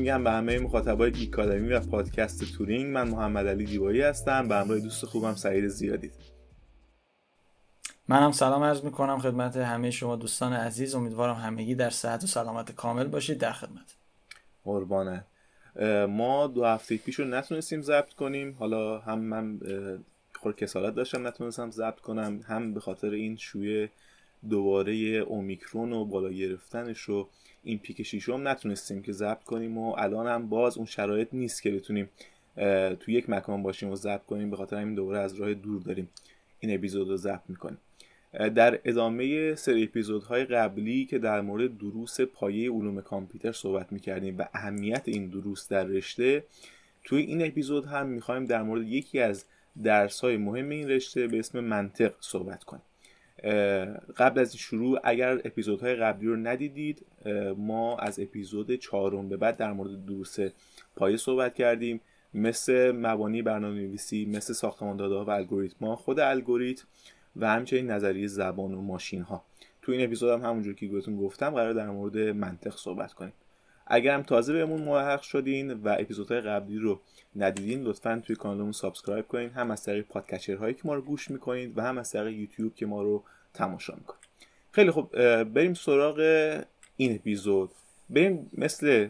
میگم به همه مخاطبای گیکادمی و پادکست تورینگ من محمد علی دیوایی هستم به همراه دوست خوبم سعید زیادی. منم سلام عرض می‌کنم خدمت همه شما دوستان عزیز. امیدوارم همگی در صحت و سلامت کامل باشید در خدمت. قربانه. ما دو هفته پیش رو نتونستیم ضبط کنیم. حالا هم من خور کسالت داشتم نتونستم ضبط کنم هم به خاطر این شوی دوباره اومیکرون و بالا گرفتنش رو این پیک شیشم نتونستیم که ضبط کنیم و الان هم باز اون شرایط نیست که بتونیم تو یک مکان باشیم و ضبط کنیم. به خاطر همین دوباره از راه دور داریم این اپیزود رو ضبط می‌کنیم. در ادامه سری اپیزودهای قبلی که در مورد دروس پایه علوم کامپیوتر صحبت می‌کردیم و اهمیت این دروس در رشته توی این اپیزود هم می‌خوایم در مورد یکی از درس های مهم این رشته به اسم منطق صحبت کنیم. قبل از شروع اگر اپیزودهای قبلی رو ندیدید ما از اپیزود چهارم به بعد در مورد دروس پایه صحبت کردیم. مثل مبانی برنامه نویسی مثل ساختمان داده و الگوریتم خود الگوریتم و همچنین نظریه زبان و ماشین ها تو این اپیزود هم همونجور که بهتون گفتم قراره در مورد منطق صحبت کنیم. اگر هم تازه بهمون ملحق شدین و اپیزودهای قبلی رو ندیدین لطفا توی کانالمون subscribe کنین. هم از طریق podcatcher هایی که ما رو گوش می‌کنید و هم از طریق یوتیوب که ما رو تماشا می‌کنید. خیلی خب بریم سراغ این اپیزود. بریم مثل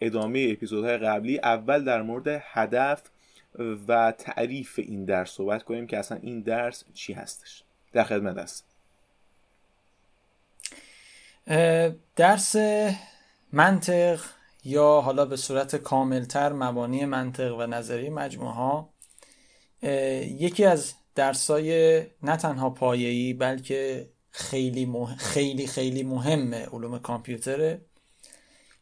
ادامه اپیزودهای قبلی اول در مورد هدف و تعریف این درس صحبت کنیم که اصلا این درس چی هستش. در خدمت است درس منطق یا حالا به صورت کاملتر مبانی منطق و نظریه مجموعه ها یکی از درسای نه تنها پایه‌ای بلکه خیلی خیلی خیلی مهم علوم کامپیوتره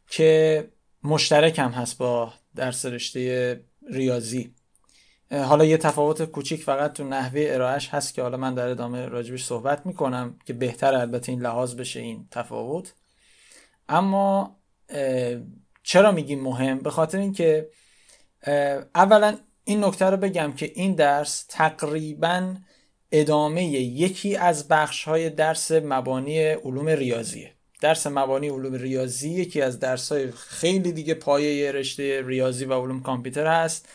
که مشترک هم هست با درس رشته ریاضی. حالا یه تفاوت کوچیک فقط تو نحوه ارائهش هست که حالا من در ادامه راجبش صحبت می‌کنم که بهتر البته این لحاظ بشه این تفاوت. اما چرا میگیم مهم؟ به خاطر اینکه اولا این نکته رو بگم که این درس تقریبا ادامه یکی از بخش های درس مبانی علوم ریاضیه. درس مبانی علوم ریاضی یکی از درس های خیلی دیگه پایه رشته ریاضی و علوم کامپیوتر هست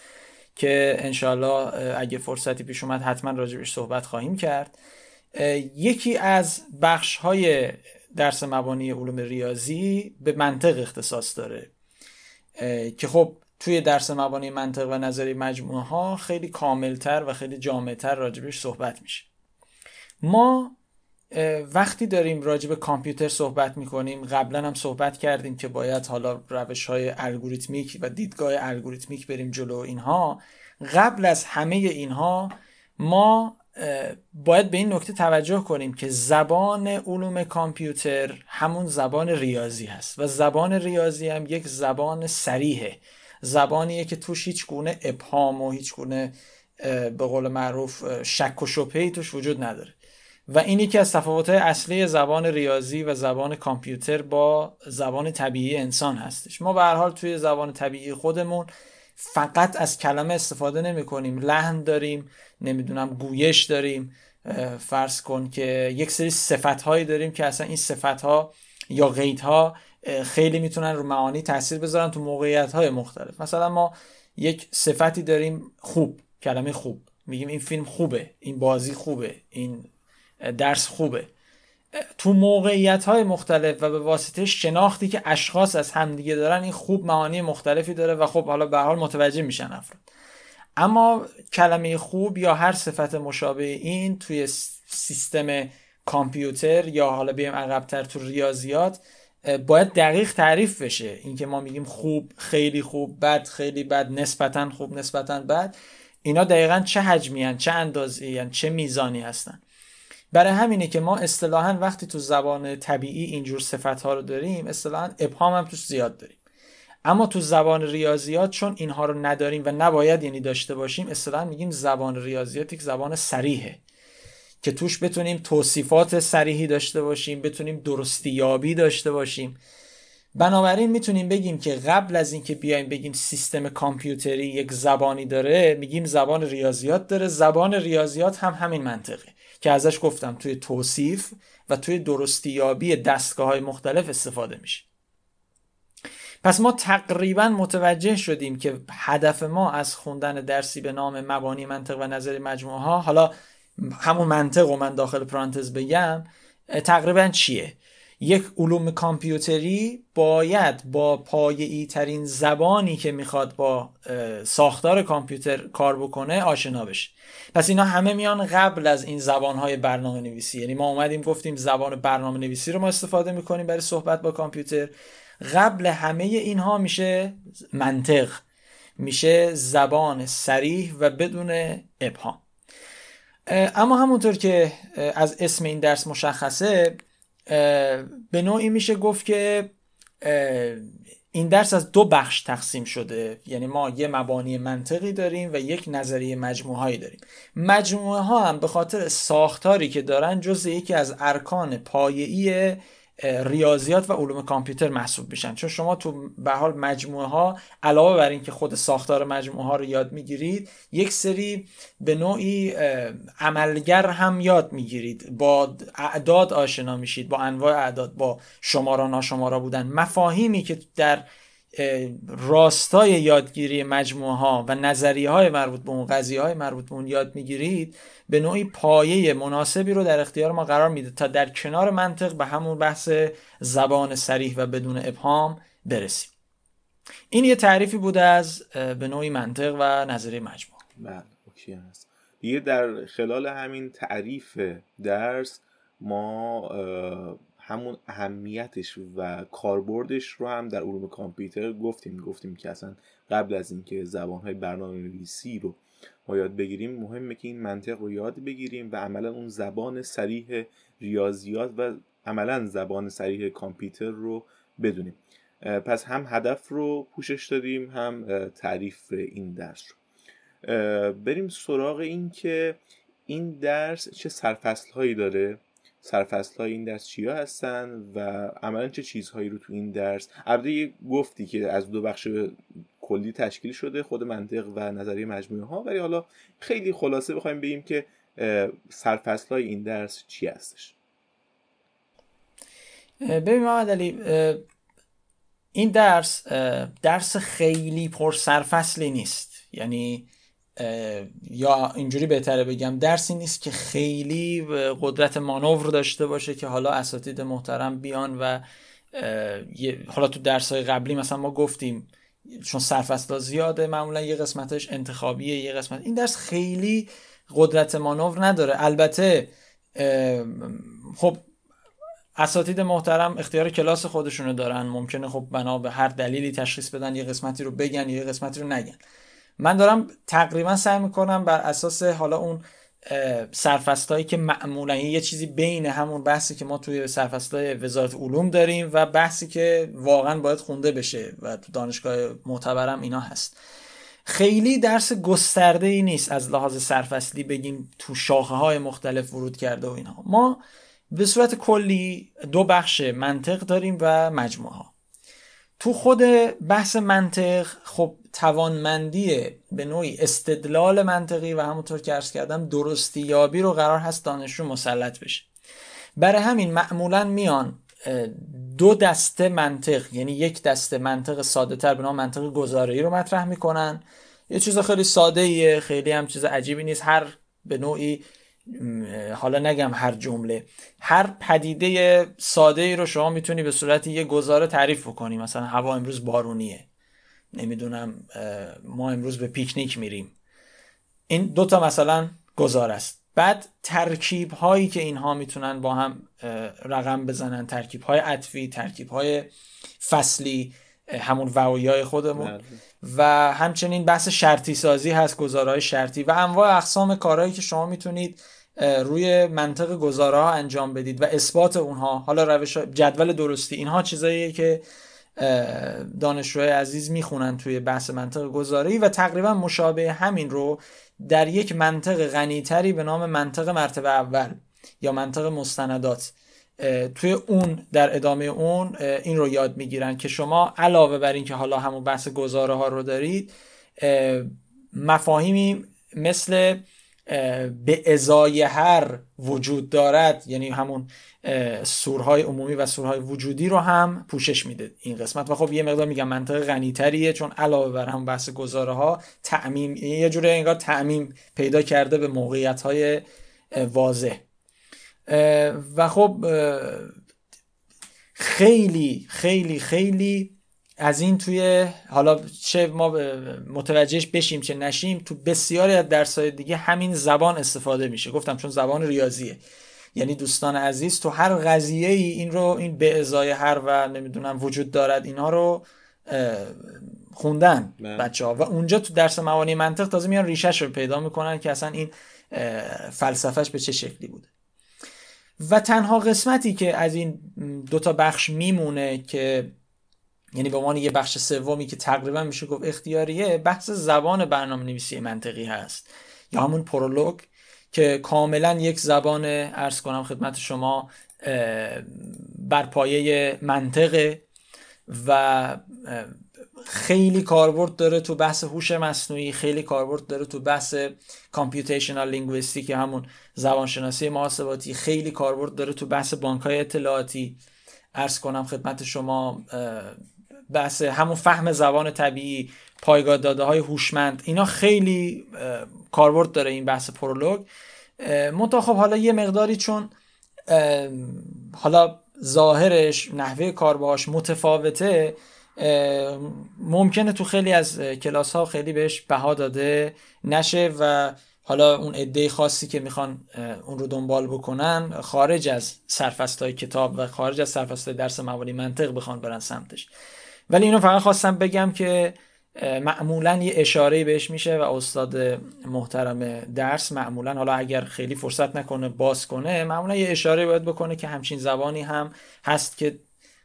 که انشالله اگه فرصتی پیش اومد حتما راجبش صحبت خواهیم کرد. یکی از بخش های درس مبانی علوم ریاضی به منطق اختصاص داره که خب توی درس مبانی منطق و نظری مجموعه ها خیلی کاملتر و خیلی جامعتر راجبش صحبت میشه. ما وقتی داریم راجب کامپیوتر صحبت می‌کنیم قبلا هم صحبت کردیم که باید حالا روش های الگوریتمیک و دیدگاه الگوریتمیک بریم جلو اینها قبل از همه اینها ما باید به این نکته توجه کنیم که زبان علوم کامپیوتر همون زبان ریاضی هست و زبان ریاضی هم یک زبان سریحه زبانیه که توش هیچ گونه ابهام و هیچ گونه به قول معروف شک و شبهی توش وجود نداره. و این یکی از تفاوت اصلی زبان ریاضی و زبان کامپیوتر با زبان طبیعی انسان هستش. ما به هر حال توی زبان طبیعی خودمون فقط از کلمه استفاده نمی کنیم لحن داریم نمی‌دونم گویش داریم. فرض کن که یک سری صفت هایی داریم که اصلا این صفت ها یا قید ها خیلی می‌تونن رو معانی تاثیر بذارن تو موقعیت های مختلف. مثلا ما یک صفتی داریم خوب کلمه خوب. میگیم این فیلم خوبه این بازی خوبه این درس خوبه. تو موقعیت های مختلف و به واسطه شناختی که اشخاص از همدیگه دارن این خوب معانی مختلفی داره و خب حالا به حال متوجه میشن افراد. اما کلمه خوب یا هر صفت مشابه این توی سیستم کامپیوتر یا حالا بیایم عقبتر تو ریاضیات باید دقیق تعریف بشه. اینکه ما میگیم خوب خیلی خوب بد خیلی بد نسبتا خوب نسبتا بد. اینا دقیقا چه حجمی چه اندازی چه میزانی هستن. برای همینه که ما اصطلاحا وقتی تو زبان طبیعی اینجور صفت ها رو داریم اصطلاحا ابهام هم توش زیاد داریم. اما تو زبان ریاضیات چون اینها رو نداریم و نباید یعنی داشته باشیم اصطلاحا میگیم زبان ریاضیات یک زبان سریحه که توش بتونیم توصیفات سریحی داشته باشیم بتونیم درستیابی داشته باشیم. بنابراین می‌تونیم بگیم که قبل از اینکه بیایم بگیم سیستم کامپیوتری یک زبانی داره میگیم زبان ریاضیات داره. زبان ریاضیات هم همین منطقه که ازش گفتم توی توصیف و توی درستیابی دستگاه های مختلف استفاده میشه. پس ما تقریبا متوجه شدیم که هدف ما از خوندن درسی به نام مبانی منطق و نظری مجموعه ها حالا همون منطق و من داخل پرانتز بگم تقریبا چیه؟ یک علوم کامپیوتری باید با پایه‌ای ترین زبانی که می‌خواد با ساختار کامپیوتر کار بکنه آشنا بشه. پس اینا همه میان قبل از این زبانهای برنامه نویسی یعنی ما اومدیم گفتیم زبان برنامه نویسی رو ما استفاده می‌کنیم برای صحبت با کامپیوتر. قبل همه اینها میشه منطق میشه زبان سریح و بدون ابهام. اما همونطور که از اسم این درس مشخصه به نوعی میشه گفت که این درس از دو بخش تقسیم شده. یعنی ما یه مبانی منطقی داریم و یک نظریه مجموعه هایی داریم. مجموعه ها هم به خاطر ساختاری که دارن جز یکی از ارکان پایه‌ای ریاضیات و علوم کامپیوتر محسوب میشن. چون شما تو به حال مجموعه ها علاوه بر اینکه خود ساختار مجموعه ها رو یاد می‌گیرید یک سری به نوعی عملگر هم یاد می‌گیرید. با اعداد آشنا میشید با انواع اعداد با شمارا ناشمارا بودن. مفاهیمی که در راستای یادگیری مجموعه ها و نظریه های مربوط به اون قضیه های مربوط به اون یاد می‌گیرید به نوعی پایه مناسبی رو در اختیار ما قرار میده تا در کنار منطق به همون بحث زبان سریح و بدون ابهام برسیم. این یه تعریفی بوده از به نوعی منطق و نظریه مجموعه. بله اوکی هست. دیگه در خلال همین تعریف درس ما همون اهمیتش و کاربردش رو هم در علوم کامپیوتر گفتیم. گفتیم که اصلا قبل از اینکه زبانهای برنامه نویسی رو ما یاد بگیریم مهمه که این منطق رو یاد بگیریم و عملا اون زبان سریح ریاضیات و عملا زبان سریح کامپیوتر رو بدونیم. پس هم هدف رو پوشش دادیم هم تعریف این درس رو. بریم سراغ این که این درس چه سرفصل هایی داره؟ سرفصل های این درس چیا هستن و عملا چه چیزهایی رو تو این درس؟ البته گفتی که از دو بخش کلی تشکیل شده خود منطق و نظریه مجموعه ها ولی حالا خیلی خلاصه بخوایم بگیم که سرفصل های این درس چی هستش؟ ببین محمد علی این درس درس خیلی پر سرفصلی نیست. یعنی یا اینجوری بهتره بگم درسی نیست که خیلی قدرت مانور داشته باشه که حالا اساتید محترم بیان و حالا تو درس های قبلی مثلا ما گفتیم چون سرفصل زیاده معمولا یه قسمتش انتخابیه یه قسمت. این درس خیلی قدرت مانور نداره. البته خب اساتید محترم اختیار کلاس خودشونو دارن. ممکنه خب بنا به هر دلیلی تشخیص بدن یه قسمتی رو بگن یه قسمتی رو نگن. من دارم تقریبا سعی می‌کنم بر اساس حالا اون سرفستایی که معمولا یه چیزی بین همون بحثی که ما توی سرفستای وزارت علوم داریم و بحثی که واقعا باید خونده بشه و تو دانشگاه معتبرم اینا هست. خیلی درس گسترده ای نیست از لحاظ سرفصلی بگیم تو شاخه های مختلف ورود کرده و اینها ما به صورت کلی دو بخش منطق داریم و مجموعه ها تو خود بحث منطق خب توانمندی به نوعی استدلال منطقی و همونطور که ارز کردم درستی یابی رو قرار هست دانشجو مسلط بشه. برای همین معمولا میان دو دسته منطق یعنی یک دسته منطق ساده تر به نام منطق گزاره رو مطرح می‌کنن. یه چیز خیلی ساده ایه خیلی هم چیز عجیبی نیست. هر به نوعی حالا نگم هر جمله هر پدیده ساده ای رو شما می‌تونی به صورت یه گزاره تعریف بکنی. مثلا هوا امروز بارونیه. نمی‌دونم ما امروز به پیکنیک میریم. این دوتا مثلا گزار است. بعد ترکیب هایی که اینها می‌تونن با هم رقم بزنن ترکیب های عطفی ترکیب های فصلی همون وعایی های خودمون. بله. و همچنین بحث شرطی سازی هست گزارهای شرطی و انواع اقسام کارهایی که شما می‌تونید روی منطق گزاره ها انجام بدید و اثبات اونها. حالا روش جدول درستی اینها چیزاییه که دانشجوهای عزیز می‌خونن توی بحث منطق گذاری و تقریبا مشابه همین رو در یک منطق غنیتری به نام منطق مرتبه اول یا منطق مستندات. توی اون در ادامه اون این رو یاد می‌گیرن که شما علاوه بر اینکه حالا همون بحث گزاره ها رو دارید مفاهیمی مثل به ازای هر وجود دارد یعنی همون سورهای عمومی و سورهای وجودی رو هم پوشش میده این قسمت. و خب یه مقدار میگم منطق غنیتریه چون علاوه بر هم بحث گزاره ها تعمیم یه جوره انگار تعمیم پیدا کرده به موقعیت های واضح. و خب خیلی خیلی خیلی از این توی حالا چه ما متوجهش بشیم چه نشیم تو بسیاری از درسای دیگه همین زبان استفاده میشه. گفتم چون زبان ریاضیه. یعنی دوستان عزیز تو هر قضیه ای این رو این به ازای هر و نمی‌دونم وجود دارد اینا رو خوندن بله. بچه ها و اونجا تو درس موانی منطق تازه میان ریشش رو پیدا می‌کنن که اصلا این فلسفهش به چه شکلی بوده. و تنها قسمتی که از این دوتا بخش میمونه که یعنی به عنوان یه بخش سومی که تقریبا میشه گفت اختیاریه بحث زبان برنامه نویسی منطقی هست. یا همون پرولوگ که کاملا یک زبان ارز کنم خدمت شما بر پایه منطقه و خیلی کاربرد داره تو بحث هوش مصنوعی خیلی کاربرد داره تو بحث computational linguistics همون زبانشناسی محاسباتی خیلی کاربرد داره تو بحث بانک های اطلاعاتی. عرض کنم خدمت شما بحث همون فهم زبان طبیعی پایگاه داده های هوشمند اینا خیلی کاربرد داره این بحث Prolog. منتها خب حالا یه مقداری چون حالا ظاهرش نحوه کار باش متفاوته ممکنه تو خیلی از کلاس ها خیلی بهش بها داده نشه و حالا اون عده خاصی که می‌خوان اون رو دنبال بکنن خارج از سرفست های کتاب و خارج از سرفست درس موالی منطق بخوان برن سمتش. ولی اینو فقط خواستم بگم که معمولا یه اشاره بهش میشه و استاد محترم درس معمولا حالا اگر خیلی فرصت نکنه باز کنه معمولا یه اشاره باید بکنه که همچین زبانی هم هست که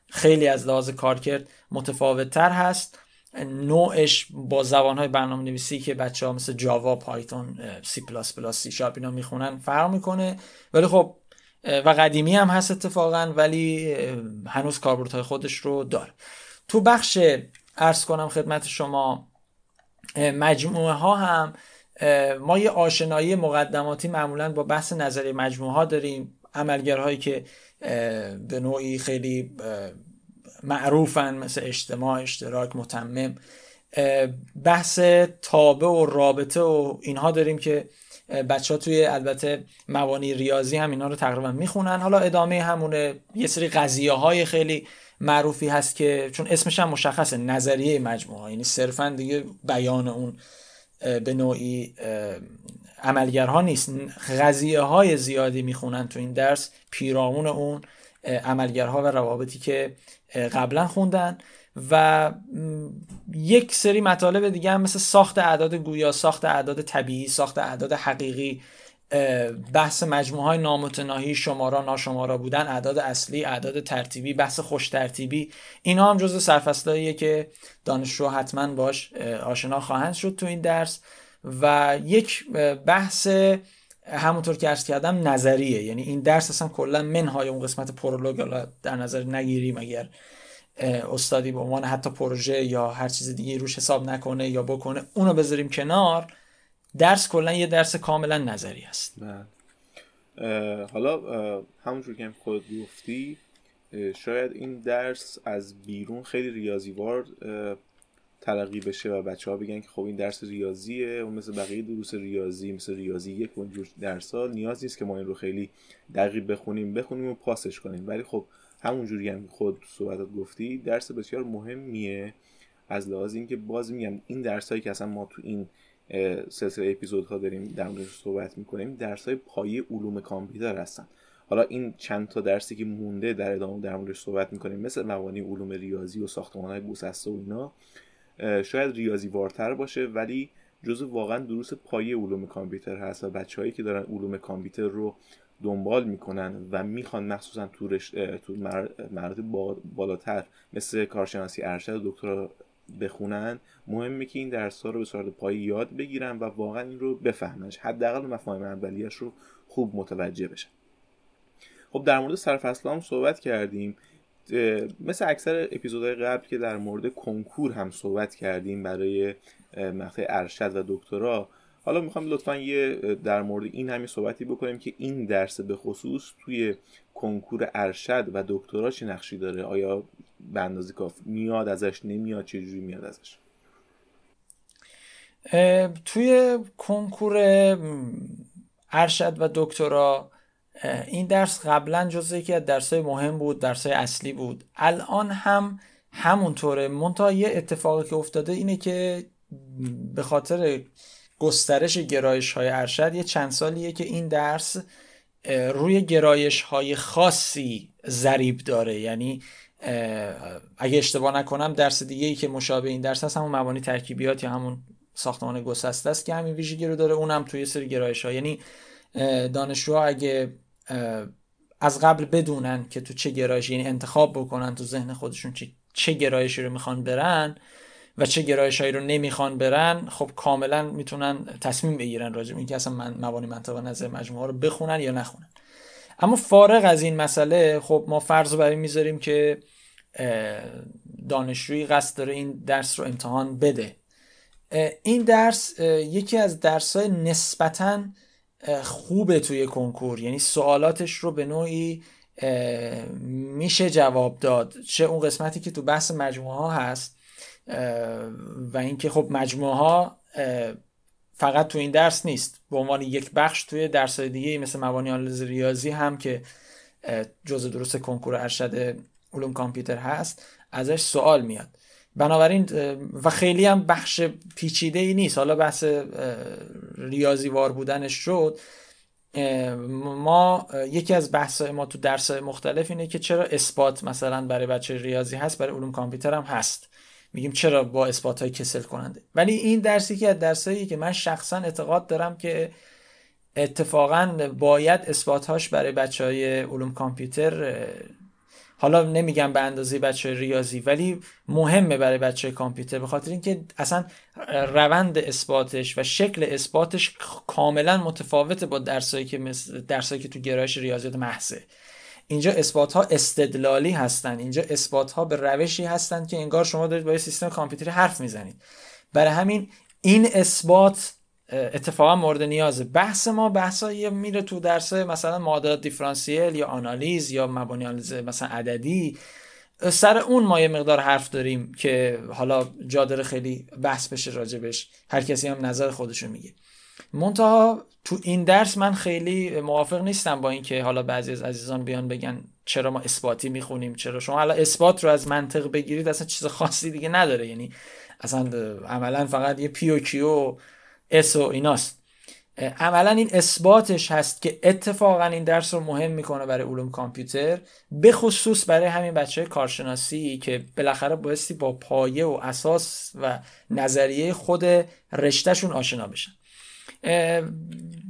خیلی از لحاظ کارکرد متفاوت تر هست. نوعش با زبان های برنامه نویسی که بچه ها مثل جاوا پایتون سی پلاس پلاس سی شارپ اینا می‌خونن فرق می‌کنه. ولی خب و قدیمی هم هست اتفاقا ولی هنوز کاربردهای خودش رو داره. تو بخش عرض کنم خدمت شما مجموعه ها هم ما یه آشنایی مقدماتی معمولا با بحث نظریه مجموعه ها داریم. عملگرهایی که به نوعی خیلی معروفن مثل اجتماع اشتراک متمم. بحث تابع و رابطه و اینها داریم که بچه ها توی البته موانی ریاضی هم اینا رو تقریبا می‌خونن. حالا ادامه همونه یه سری قضیه های خیلی معروفی هست که چون اسمش هم مشخصه نظریه مجموعه. یعنی صرفا دیگه بیان اون به نوعی عملگرها نیست. قضیه های زیادی می‌خونن تو این درس پیرامون اون عملگرها و روابطی که قبلا خوندن و یک سری مطالب دیگه هم مثل ساخت اعداد گویا ساخت اعداد طبیعی ساخت اعداد حقیقی بحث مجموعه های نامتناهی شمارا ناشمارا بودن اعداد اصلی اعداد ترتیبی بحث خوش ترتیبی اینا هم جزو سرفصلاییه که دانشجو حتما باش آشنا خواهند شد تو این درس. و یک بحث همونطور که ارز کردم نظریه. یعنی این درس اصلا کلا منهای اون قسمت پرولوگ در نظر نگیریم اگر استادی به عنوان حتی پروژه یا هر چیز دیگه روش حساب نکنه یا بکنه اونو بذاریم کنار. درس کلا یه درس کاملا نظری است بله. حالا همونجور که خود گفتی شاید این درس از بیرون خیلی ریاضیوار تلقی بشه و بچه ها بگن که خب این درس ریاضیه اون مثل بقیه دروس ریاضی مثل ریاضی یک و اینجور درس ها نیاز نیست که ما این رو خیلی دقیق بخونیم بخونیم و پاسش کنیم. ولی خب همونجوری هم خود صحبتات گفتی درس بسیار مهمیه. از لحاظ اینکه باز میگم این درس هایی که اصلا ما تو این سلسله اپیزودها داریم در موردش صحبت می‌کنیم. درس های پایه علوم کامپیوتر هستن. حالا این چند تا درسی که مونده در ادامه در موردش صحبت می‌کنیم مثل مبانی علوم ریاضی و ساختمان های گسسته و اینا شاید ریاضی وارتر باشه ولی جزو واقعا دروس پایه علوم کامپیوتر هست و بچههایی که دارن علوم کامپیوتر رو دنبال می‌کنن و می‌خوان مخصوصا تو, تو مراتب بالاتر مثل کارشناسی ارشد و دکترا بخونن مهمه که این درس ها رو به صورت پایی یاد بگیرن و واقعا این رو بفهمنش. حداقل مفاهیم اولیش رو خوب متوجه بشن. خب در مورد سرفصل هم صحبت کردیم. مثل اکثر اپیزودهای قبل که در مورد کنکور هم صحبت کردیم برای مقطع ارشد و دکترا. حالا می‌خوام لطفا یه در مورد این همین صحبتی بکنیم که این درس به خصوص توی کنکور ارشد و دکترا چه نقشی داره؟ آیا به اندازه کافی میاد ازش نمیاد چه جوری میاد ازش؟ توی کنکور ارشد و دکترا این درس قبلا جزء یکی از درسای مهم بود درسای اصلی بود. الان هم همونطوره. منتها یه اتفاقی که افتاده اینه که به خاطر گسترش گرایش های ارشد یه چند سالیه که این درس روی گرایش های خاصی ضریب داره. یعنی اگه اشتباه نکنم درس دیگه ای که مشابه این درس هست همون مبانی ترکیبیات یا همون ساختمان گسسته است که همین ویژگی رو داره. اونم توی سری گرایش ها یعنی دانشجوها اگه از قبل بدونن که تو چه گرایشی یعنی انتخاب بکنن تو ذهن خودشون چه, چه گرایشی رو می‌خوان برن و چه گرایشهایی رو نمی‌خوان برن خب کاملا می‌تونن تصمیم بگیرن راجع اینکه اصلا من مبانی منطق نظر مجموعه رو بخونن یا نخونن. اما فارغ از این مسئله خب ما فرض برای می‌ذاریم که دانشجویی قصد داره این درس رو امتحان بده. این درس یکی از درسای نسبتا خوبه توی کنکور. یعنی سوالاتش رو به نوعی میشه جواب داد. چه اون قسمتی که تو بحث مجموعه ها هست و اینکه خب مجموعه ها فقط تو این درس نیست. به عنوان یک بخش توی درس دیگه مثل مبانی آنالیز ریاضی هم که جزء درست کنکور ارشد علوم کامپیوتر هست ازش سوال میاد. بنابراین و خیلی هم بخش پیچیده ای نیست. حالا بحث ریاضی وار بودنش شد ما یکی از بحث ما تو درس مختلف اینه که چرا اثبات مثلا برای بچه ریاضی هست برای علوم کامپیوتر هم هست. میگیم چرا با اثبات های کسل کننده. ولی این درسی که از درسایی که من شخصا اعتقاد دارم که اتفاقا باید اثبات هاش برای بچه های علوم کامپیوتر حالا نمیگم به اندازه بچه ریاضی ولی مهمه برای بچه کامپیوتر. به خاطر اینکه اصلا روند اثباتش و شکل اثباتش کاملا متفاوته با درسایی که مثل درسایی که تو گرایش ریاضیات محضه. اینجا اثبات ها استدلالی هستن. اینجا اثبات ها به روشی هستن که انگار شما دارید با یه سیستم کامپیوتری حرف می‌زنید. برای همین این اثبات اتفاقا مورد نیازه بحث ما. بحثایی میره تو درس مثلا معادلات دیفرانسیل یا آنالیز یا مبانی آنالیز مثلا عددی. سر اون ما یه مقدار حرف داریم که حالا جا خیلی بحث بشه راجبش هر کسی هم نظر خودشو میگه. منتها تو این درس من خیلی موافق نیستم با اینکه حالا بعضی از عزیزان بیان بگن چرا ما اثباتی می‌خونیم چرا شما حالا اثبات رو از منطق بگیرید اصلا چیز خاصی دیگه نداره. یعنی اصلا عملا فقط یه p و q اس و ایناست. عملا این اثباتش هست که اتفاقا این درس رو مهم می‌کنه برای علوم کامپیوتر به خصوص برای همین بچه کارشناسی که بالاخره بایستی با پایه و اساس و نظریه خود رشتهشون آشنا بشن.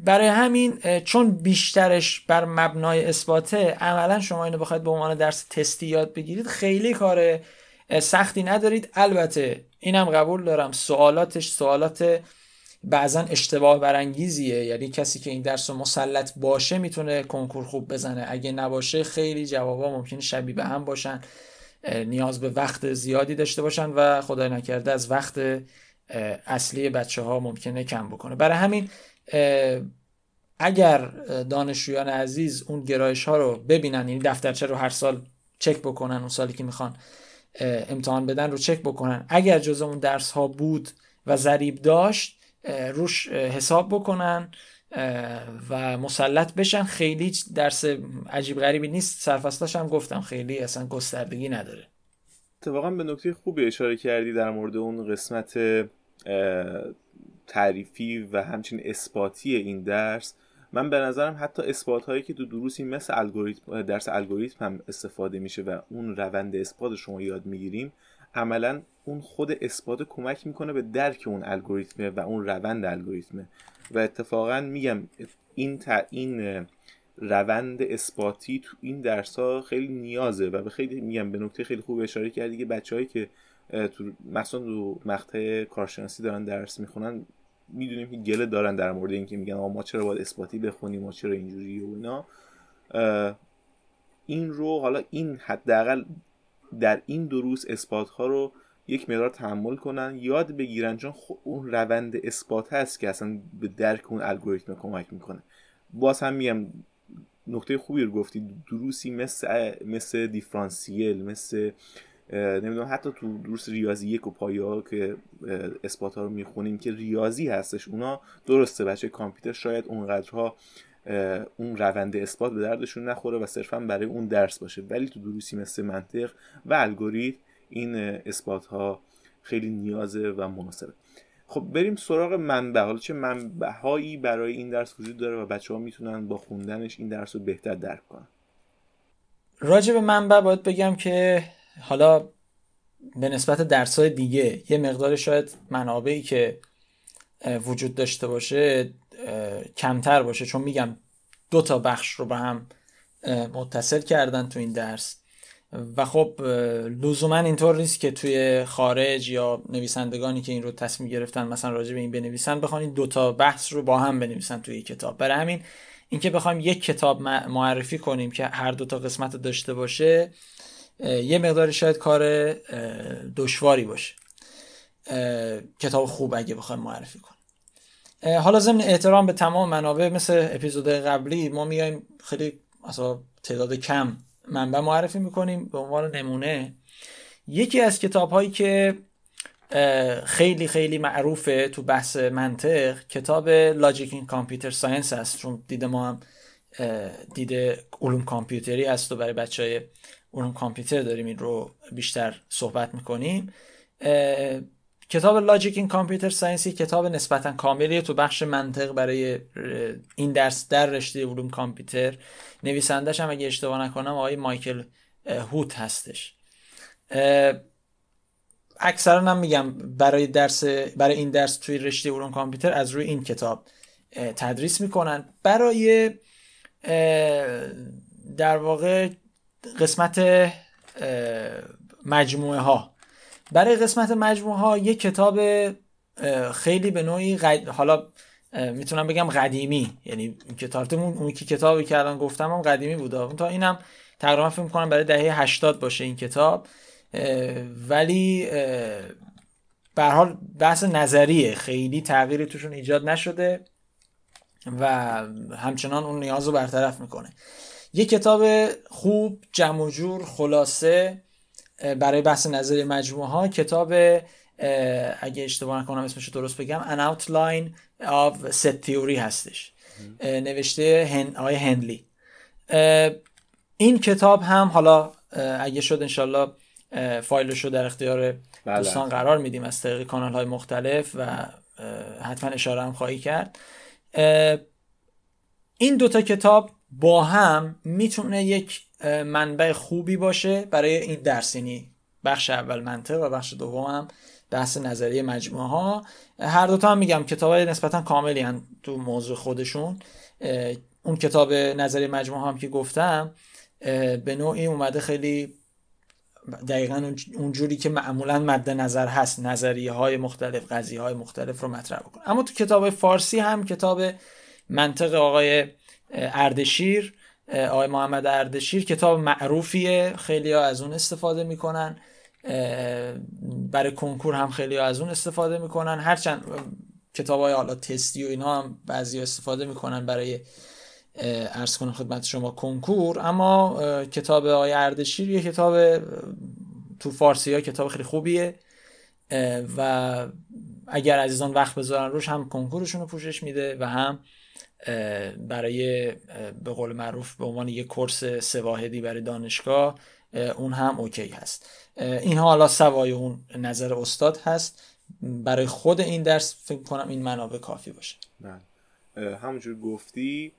برای همین چون بیشترش بر مبنای اثباته عملا شما اینو بخواید به عنوان درس تستی یاد بگیرید خیلی کار سختی ندارید. البته اینم قبول دارم سوالاتش سوالات بعضا اشتباه برانگیزیه. یعنی کسی که این درس مسلط باشه می‌تونه کنکور خوب بزنه. اگه نباشه خیلی جوابا ممکنه شبیه به هم باشن. نیاز به وقت زیادی داشته باشن و خدای نکرده از وقت اصلی بچه ها ممکنه کم بکنه. برای همین اگر دانشجویان عزیز اون گرایش ها رو ببینن یعنی دفترچه رو هر سال چک بکنن اون سالی که می‌خوان امتحان بدن رو چک بکنن. اگر جز اون درس ها بود و ضریب داشت روش حساب بکنن و مسلط بشن. خیلی درس عجیب غریبی نیست. سرفصلاش هم گفتم خیلی اصلا گستردگی نداره. اتفاقا به نکته خوبی اشاره کردی در مورد اون قسمت تعریفی و همچنین اثباتی این درس من به نظرم حتی اثبات هایی که تو دروسی مثل الگوریتم درس الگوریتم هم استفاده میشه و اون روند اثبات شما یاد می‌گیریم عملا اون خود اثبات کمک می‌کنه به درک اون الگوریتمه و اون روند الگوریتمه و اتفاقا میگم این تا این روند اثباتی تو این درس ها خیلی نیازه و به خیلی میگم به نکته خیلی خوب اشاره کردی که بچههایی که تو مثلا تو مقطع کارشناسی دارن درس می‌خونن می‌دونیم که گله دارن در مورد اینکه میگن ما چرا باید اثباتی بخونیم ما چرا اینجوری و اینا. این رو حالا این حداقل در این دروس اثبات ها رو یک مقدار تحمل کنن یاد بگیرن چون اون روند اثبات هست که اصلا به درک اون الگوریتم کمک می‌کنه. باز هم میگم نکته خوبی رو گفتی. دروسی مثل مثل دیفرانسیل مثل نمی‌دونم حتی تو دروس ریاضی یک و پایا که اثبات ها رو می‌خونیم که ریاضی هستش اونا درسته بچه کامپیوتر شاید اونقدرها اون روند اثبات به دردشون نخوره و صرفا برای اون درس باشه. ولی تو دروسی مثل منطق و الگوریتم این اثبات ها خیلی نیازه و مناسبه. خب بریم سراغ منبع حالا چه منبع هایی برای این درس وجود داره و بچه ها می‌تونن با خوندنش این درس رو بهتر درک کنن؟ راجع به منبع باید بگم که حالا به نسبت درس های دیگه یه مقدار شاید منابعی که وجود داشته باشه کمتر باشه. چون میگم دو تا بخش رو به هم متصل کردن تو این درس. و خب لزوما اینطور نیست که توی خارج یا نویسندگانی که این رو تصمیم گرفتن مثلا راجع به این بنویسن بخوان این دوتا بحث رو با هم بنویسن توی کتاب. برای همین اینکه بخوایم یک کتاب معرفی کنیم که هر دوتا قسمت داشته باشه یه مقدار شاید کار دشواری باشه. کتاب خوب اگه بخوایم معرفی کنیم. حالا ضمن احترام به تمام منابع مثل اپیزود قبلی ما میایم خیلی تعداد کم منبع معرفی می‌کنیم به عنوان نمونه. یکی از کتاب هایی که خیلی خیلی معروفه تو بحث منطق کتاب Logic in Computer Science هست. چون دید ما هم دید علوم کامپیوتری هست و برای بچه های علوم کامپیوتر داریم این رو بیشتر صحبت می‌کنیم. کتاب Logic in Computer Science ی کتاب نسبتا کاملی تو بخش منطق برای این درس در رشته علوم کامپیوتر نویسندش هم اگه اشتباه نکنم آقای مایکل هوت هستش. اکثرا هم میگم برای درس برای این درس توی رشته علوم کامپیوتر از روی این کتاب تدریس می‌کنن. برای در واقع قسمت مجموعه ها برای قسمت مجموعه ها یک کتاب خیلی به نوعی حالا می‌تونم بگم قدیمی. یعنی کتاب اون که کتابی که الان گفتم هم قدیمی بوده. تا اینم تقریبا فکر کنم برای دهه 80 باشه این کتاب. ولی به حال بحث نظریه. خیلی تغییری توشون ایجاد نشده و همچنان اون نیاز رو برطرف می‌کنه. یه کتاب خوب جمع جور خلاصه برای بحث نظری مجموعه ها کتاب اگه اشتباه نکنم اسمش درست بگم An Outline of Set Theory هستش. نوشته هن... آقای هنلی. این کتاب هم حالا اگه شد انشالله فایلش رو در اختیار بله. دوستان قرار میدیم از طریق کانال های مختلف و حتما اشاره هم خواهی کرد. این دوتا کتاب با هم می‌تونه یک منبع خوبی باشه برای این درس. یعنی بخش اول منطق و بخش دوم هم بحث نظریه مجموعه ها هر دوتا هم میگم کتاب های نسبتا کاملی هم تو موضوع خودشون. اون کتاب نظریه مجموعه هم که گفتم به نوعی اومده خیلی دقیقا اونجوری که معمولا مد نظر هست نظریه های مختلف قضیه های مختلف رو مطرح بکنه. اما تو کتاب فارسی هم کتاب منطق آقای اردشیر آقای محمد اردشیر کتاب معروفیه خیلی ها از اون استفاده می‌کنن. برای کنکور هم خیلی ها از اون استفاده می‌کنن. هرچند کتاب های حالا تستی و اینا هم بعضی استفاده می‌کنن برای ارز کنم خدمت شما کنکور. اما کتاب آقای اردشیر یه کتاب تو فارسی ها کتاب خیلی خوبیه. و اگر عزیزان وقت بذارن روش هم کنکورشون رو پوشش میده و هم برای به قول معروف به عنوان یک کورس سواهدی برای دانشگاه اون هم اوکی هست. اینها حالا سوای اون نظر استاد هست. برای خود این درس فکر کنم این منابع کافی باشه. بله. همونجور گفتی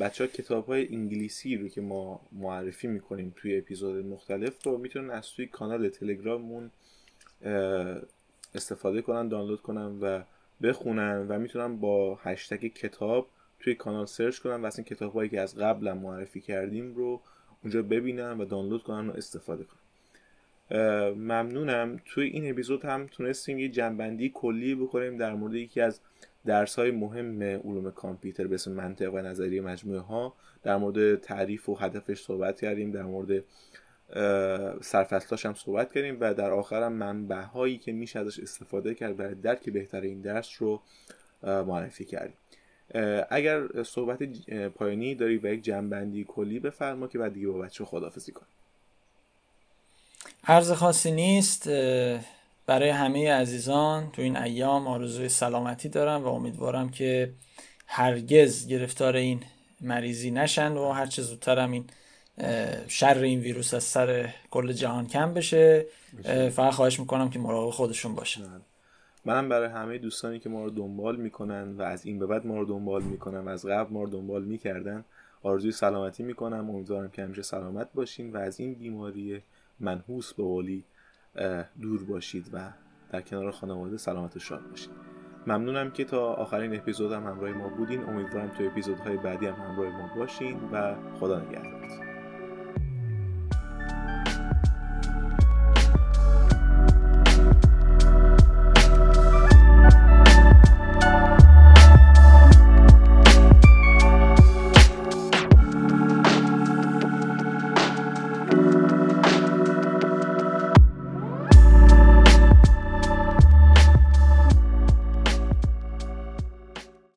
بچه ها کتاب های انگلیسی رو که ما معرفی می‌کنیم توی اپیزود مختلف رو می‌تونن از توی کانال تلگراممون استفاده کنن دانلود کنن و بخونن و می‌تونن با هشتگ کتاب توی کانال سرچ کنن و از این کتاب هایی که از قبل معرفی کردیم رو اونجا ببینن و دانلود کنن و استفاده کنن. ممنونم. توی این اپیزود هم تونستیم یه جنبندی کلی بکنیم در مورد یکی از درس های مهم علوم کامپیوتر به اسم منطق و نظریه مجموعه ها در مورد تعریف و هدفش صحبت کردیم در مورد سرفصلاش هم صحبت کردیم و در آخرم منبع هایی که میشه ازش استفاده کرد برای درک بهتر این درس رو معرفی کردیم. اگر صحبت پایانی داری و یک جنبندی کلی بفرما که بعد دیگه با بچه خدافزی کن عرض خاصی نیست برای همه عزیزان تو این ایام آرزوی سلامتی دارم و امیدوارم که هرگز گرفتار این مریضی نشن و هرچه زودتر هم این شر این ویروس از سر کل جهان کم بشه فقط خواهش می‌کنم که مراقب خودشون باشن منم برای همه دوستانی که ما رو دنبال می‌کنن و از این به بعد ما رو دنبال می‌کنن و از قبل ما رو دنبال می‌کردن آرزوی سلامتی می‌کنم. امیدوارم که همیشه سلامت باشین و از این بیماری منحوس به قولی دور باشید و در کنار خانواده سلامت و شاد باشید. ممنونم که تا آخرین اپیزود هم همراه ما بودین. امیدوارم تو اپیزودهای بعدی هم همراه ما باشین و خدا نگهدارتون.